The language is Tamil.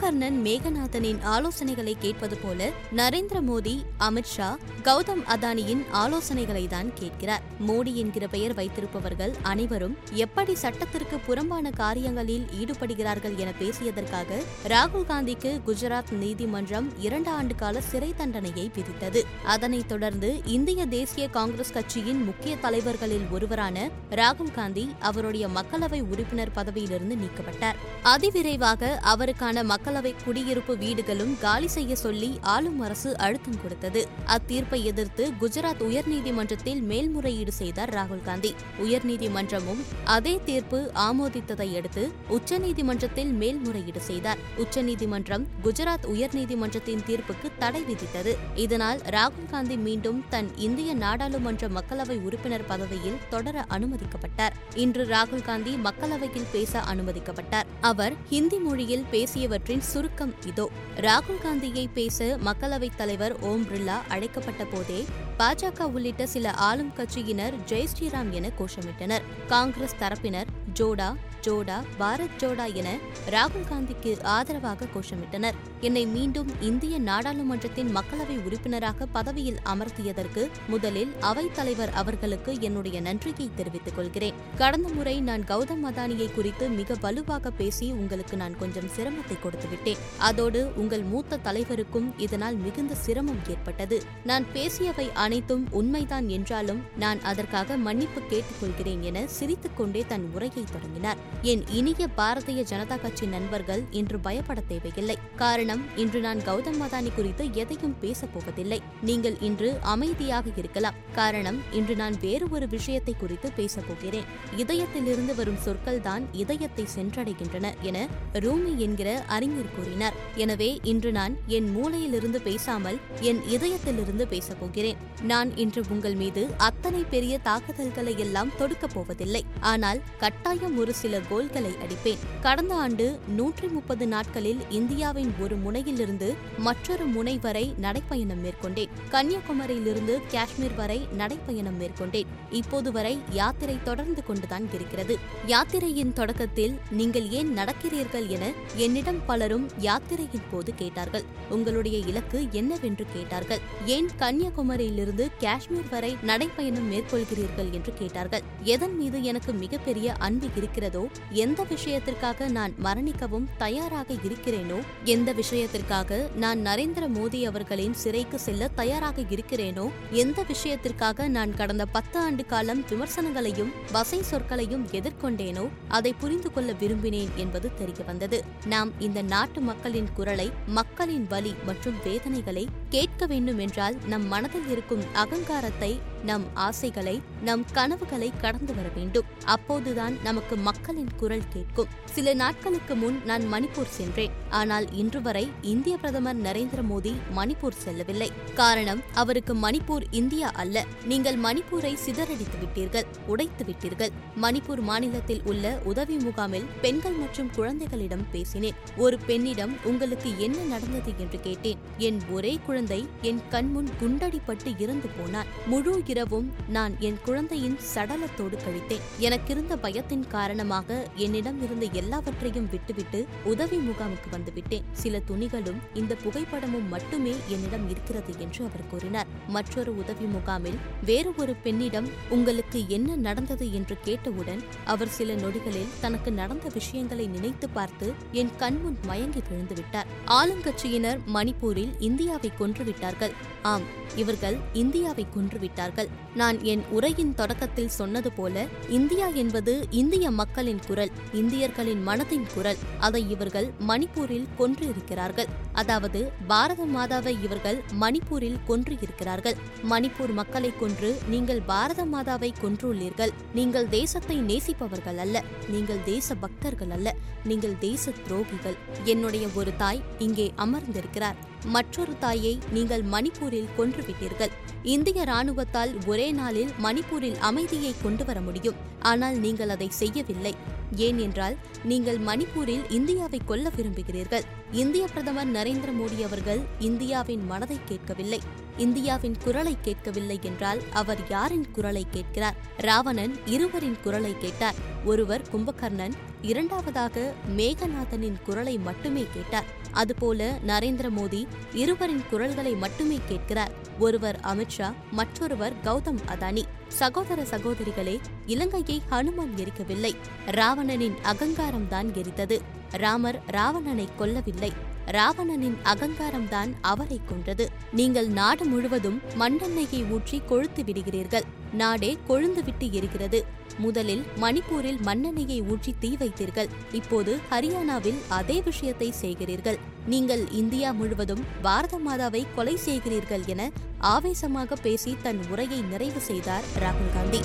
Kumbhakarnan மேகநாதனின் ஆலோசனைகளை கேட்பது போல நரேந்திர மோடி அமித்ஷா கௌதம் அதானியின் ஆலோசனைகளை தான் கேட்கிறார். மோடி என்கிற பெயர் வைத்திருப்பவர்கள் அனைவரும் எப்படி சட்டத்திற்கு புறம்பான காரியங்களில் ஈடுபடுகிறார்கள் என பேசியதற்காக ராகுல் காந்திக்கு குஜராத் நீதிமன்றம் இரண்டு ஆண்டு கால சிறை தண்டனையை விதித்தது. அதனைத் தொடர்ந்து இந்திய தேசிய காங்கிரஸ் கட்சியின் முக்கிய தலைவர்களில் ஒருவரான ராகுல் காந்தி அவருடைய மக்களவை உறுப்பினர் பதவியிலிருந்து நீக்கப்பட்டார். அதிவிரைவாக அவருக்கான மக்கள் மக்களவை குடியிருப்பு வீடுகளும் காலி செய்ய சொல்லி ஆளும் அரசு அழுத்தம் கொடுத்தது. அத்தீர்ப்பை எதிர்த்து குஜராத் உயர்நீதிமன்றத்தில் மேல்முறையீடு செய்தார் ராகுல் காந்தி. உயர்நீதிமன்றமும் அதே தீர்ப்பு ஆமோதித்ததை அடுத்து உச்சநீதிமன்றத்தில் மேல்முறையீடு செய்தார். உச்சநீதிமன்றம் குஜராத் உயர்நீதிமன்றத்தின் தீர்ப்புக்கு தடை விதித்தது. இதனால் ராகுல் காந்தி மீண்டும் தன் இந்திய நாடாளுமன்ற மக்களவை உறுப்பினர் பதவியில் தொடர அனுமதிக்கப்பட்டார். இன்று ராகுல் காந்தி மக்களவையில் பேச அனுமதிக்கப்பட்டார். அவர் ஹிந்தி மொழியில் பேசியவற்றின் சுருக்கம் இதோ. ராகுல் காந்தியை பேச மக்களவைத் தலைவர் ஓம் பிர்லா அழைக்கப்பட்ட போதே பாஜக உள்ளிட்ட சில ஆளும் கட்சியினர் ஜெய் ஸ்ரீராம் என கோஷமிட்டனர். காங்கிரஸ் தரப்பினர் ஜோடா ஜோடா பாரத் ஜோடா என ராகுல் காந்திக்கு ஆதரவாக கோஷமிட்டனர். என்னை மீண்டும் இந்திய நாடாளுமன்றத்தின் மக்களவை உறுப்பினராக பதவியில் அமர்த்தியதற்கு முதலில் அவைத்தலைவர் அவர்களுக்கு என்னுடைய நன்றியை தெரிவித்துக் கொள்கிறேன். கடந்த முறை நான் கௌதம் அதானியை குறித்து மிக வலுவாக பேசி உங்களுக்கு நான் கொஞ்சம் சிரமத்தை கொடுத்துவிட்டேன். அதோடு உங்கள் மூத்த தலைவருக்கும் இதனால் மிகுந்த சிரமம் ஏற்பட்டது. நான் பேசியவை அனைத்தும் உண்மைதான் என்றாலும் நான் அதற்காக மன்னிப்பு கேட்டுக்கொள்கிறேன் என சிரித்துக்கொண்டே தன் உரையை தொடங்கினார். என் இனிய பாரதிய ஜனதா கட்சி நண்பர்கள் இன்று பயப்பட தேவையில்லை. காரணம் இன்று நான் கௌதம் அதானி குறித்து எதையும் பேசப்போவதில்லை நீங்கள் இன்று அமைதியாக இருக்கலாம். காரணம் இன்று நான் வேறு ஒரு விஷயத்தை குறித்து பேசப்போகிறேன் இதயத்திலிருந்து வரும் சொற்கள் தான் இதயத்தை சென்றடைகின்றன என ரூமி என்கிற அறிஞர் கூறினார். எனவே இன்று நான் என் மூளையிலிருந்து பேசாமல் என் இதயத்திலிருந்து பேசப்போகிறேன் நான் இன்று உங்கள் மீது அத்தனை பெரிய தாக்குதல்களை எல்லாம் தொடுக்கப் போவதில்லை. ஆனால் கட்டாயம் ஒரு சில கோல்களை அடிப்பேன். கடந்த ஆண்டு நூற்றி முப்பது நாட்களில் இந்தியாவின் ஒரு முனையிலிருந்து மற்றொரு முனை வரை நடைப்பயணம் மேற்கொண்டேன். கன்னியாகுமரியிலிருந்து காஷ்மீர் வரை நடைப்பயணம் மேற்கொண்டேன். இப்போது வரை யாத்திரை தொடர்ந்து கொண்டுதான் இருக்கிறது. யாத்திரையின் தொடக்கத்தில் நீங்கள் ஏன் நடக்கிறீர்கள் என என்னிடம் பலரும் யாத்திரையின் போது கேட்டார்கள். உங்களுடைய இலக்கு என்னவென்று கேட்டார்கள். ஏன் கன்னியாகுமரியிலிருந்து காஷ்மீர் வரை நடைப்பயணம் மேற்கொள்கிறீர்கள் என்று கேட்டார்கள். எதன் மீது எனக்கு மிகப்பெரிய அன்பு இருக்கிறதோ எந்த விஷயத்திற்காக நான் மரணிக்கவும் தயாராக இருக்கிறேனோ எந்த விஷயத்திற்காக நான் நரேந்திர மோடி அவர்களின் சிறைக்கு செல்ல தயாராக இருக்கிறேனோ எந்த விஷயத்திற்காக நான் கடந்த பத்து ஆண்டு காலம் விமர்சனங்களையும் வசை சொற்களையும் எதிர்கொண்டேனோ அதை புரிந்து கொள்ள விரும்பினேன் என்பது தெரிய வந்தது. நாம் இந்த நாட்டு மக்களின் குரலை மக்களின் வலி மற்றும் வேதனைகளை கேட்க வேண்டும் என்றால் நம் மனதில் இருக்கும் அகங்காரத்தை நம் ஆசைகளை நம் கனவுகளை கடந்து வர வேண்டும். அப்போதுதான் நமக்கு மக்களின் குரல் கேட்கும். சில நாட்களுக்கு முன் நான் மணிப்பூர் சென்றேன். ஆனால் இன்று வரை இந்திய பிரதமர் நரேந்திர மோடி மணிப்பூர் செல்லவில்லை. காரணம் அவருக்கு மணிப்பூர் இந்தியா அல்ல. நீங்கள் மணிப்பூரை சிதறடித்து விட்டீர்கள் உடைத்து விட்டீர்கள். மணிப்பூர் மாநிலத்தில் உள்ள உதவி முகாமில் பெண்கள் மற்றும் குழந்தைகளிடம் பேசினேன். ஒரு பெண்ணிடம் உங்களுக்கு என்ன நடந்தது? என்று கேட்டேன். என் ஒரே குழந்தை என் கண்முன் குண்டடிப்பட்டு இறந்து போனான். முழு இரவும் நான் என் குழந்தையின் சடலத்தோடு கழித்தேன். எனக்கிருந்த பயத்தின் காரணமாக என்னிடம் இருந்த எல்லாவற்றையும் விட்டுவிட்டு உதவி முகாமுக்கு வந்துவிட்டேன். சில துணிகளும் இந்த புகைப்படமும் மட்டுமே என்னிடம் இருக்கிறது என்று அவர் கூறினார். மற்றொரு உதவி முகாமில் வேறு ஒரு பெண்ணிடம் உங்களுக்கு என்ன நடந்தது என்று கேட்டவுடன் அவர் சில நொடிகளில் தனக்கு நடந்த விஷயங்களை நினைத்து பார்த்து என் கண்முன் மயங்கி விழுந்துவிட்டார். ஆளுங்கட்சியினர் மணிப்பூரில் இந்தியாவை கொன்றுவிட்டார்கள். ஆம் இவர்கள் இந்தியாவை கொன்றுவிட்டார்கள். நான் என் உரையின் தொடக்கத்தில் சொன்னது போல இந்தியா என்பது இந்திய மக்களின் குரல் இந்தியர்களின் மனதின் குரல். அதை இவர்கள் மணிப்பூரில் கொன்றிருக்கிறார்கள். அதாவது பாரத மாதாவை இவர்கள் மணிப்பூரில் கொன்று இருக்கிறார்கள் மணிப்பூர் மக்களை கொன்று நீங்கள் பாரத மாதாவை கொன்றுள்ளீர்கள். நீங்கள் தேசத்தை நேசிப்பவர்கள் அல்ல. நீங்கள் தேச பக்தர்கள் அல்ல. நீங்கள் தேச துரோகிகள் என்னுடைய ஒரு தாய் இங்கே அமர்ந்திருக்கிறார். மற்றொரு தாயை நீங்கள் மணிப்பூரில் கொன்றுவிட்டீர்கள். இந்திய ராணுவத்தால் ஒரே நாளில் மணிப்பூரில் அமைதியை கொண்டு வர முடியும். ஆனால் நீங்கள் அதை செய்யவில்லை. ஏன் என்றால் நீங்கள் மணிப்பூரில் இந்தியாவை கொல்ல விரும்புகிறீர்கள். இந்திய பிரதமர் நரேந்திர மோடி அவர்கள் இந்தியாவின் மனதை கேட்கவில்லை. இந்தியாவின் குரலை கேட்கவில்லை என்றால் அவர் யாரின் குரலை கேட்கிறார்? ராவணன் இருவரின் குரலை கேட்டார். ஒருவர் கும்பகர்ணன் இரண்டாவதாக மேகநாதனின் குரலை மட்டுமே கேட்டார். அதுபோல நரேந்திர மோடி இருவரின் குரல்களை மட்டுமே கேட்கிறார். ஒருவர் அமித்ஷா மற்றொருவர் கௌதம் அதானி. சகோதர சகோதரிகளே இலங்கையை ஹனுமான் எரிக்கவில்லை. ராவணனின் அகங்காரம்தான் எரித்தது. ராமர் ராவணனை கொல்லவில்லை. ராவணனின் அகங்காரம்தான் அவரை கொன்றது. நீங்கள் நாடு முழுவதும் மண்ணெண்ணெயை ஊற்றி கொழுத்து விடுகிறீர்கள். நாடே கொழுந்துவிட்டு எரிகிறது. முதலில் மணிப்பூரில் மண்ணெண்ணெயை ஊற்றி தீ வைத்தீர்கள். இப்போது ஹரியானாவில் அதே விஷயத்தை செய்கிறீர்கள். நீங்கள் இந்தியா முழுவதும் பாரத மாதாவை கொலை செய்கிறீர்கள் என ஆவேசமாக பேசி தன் உரையை நிறைவு செய்தார் ராகுல் காந்தி.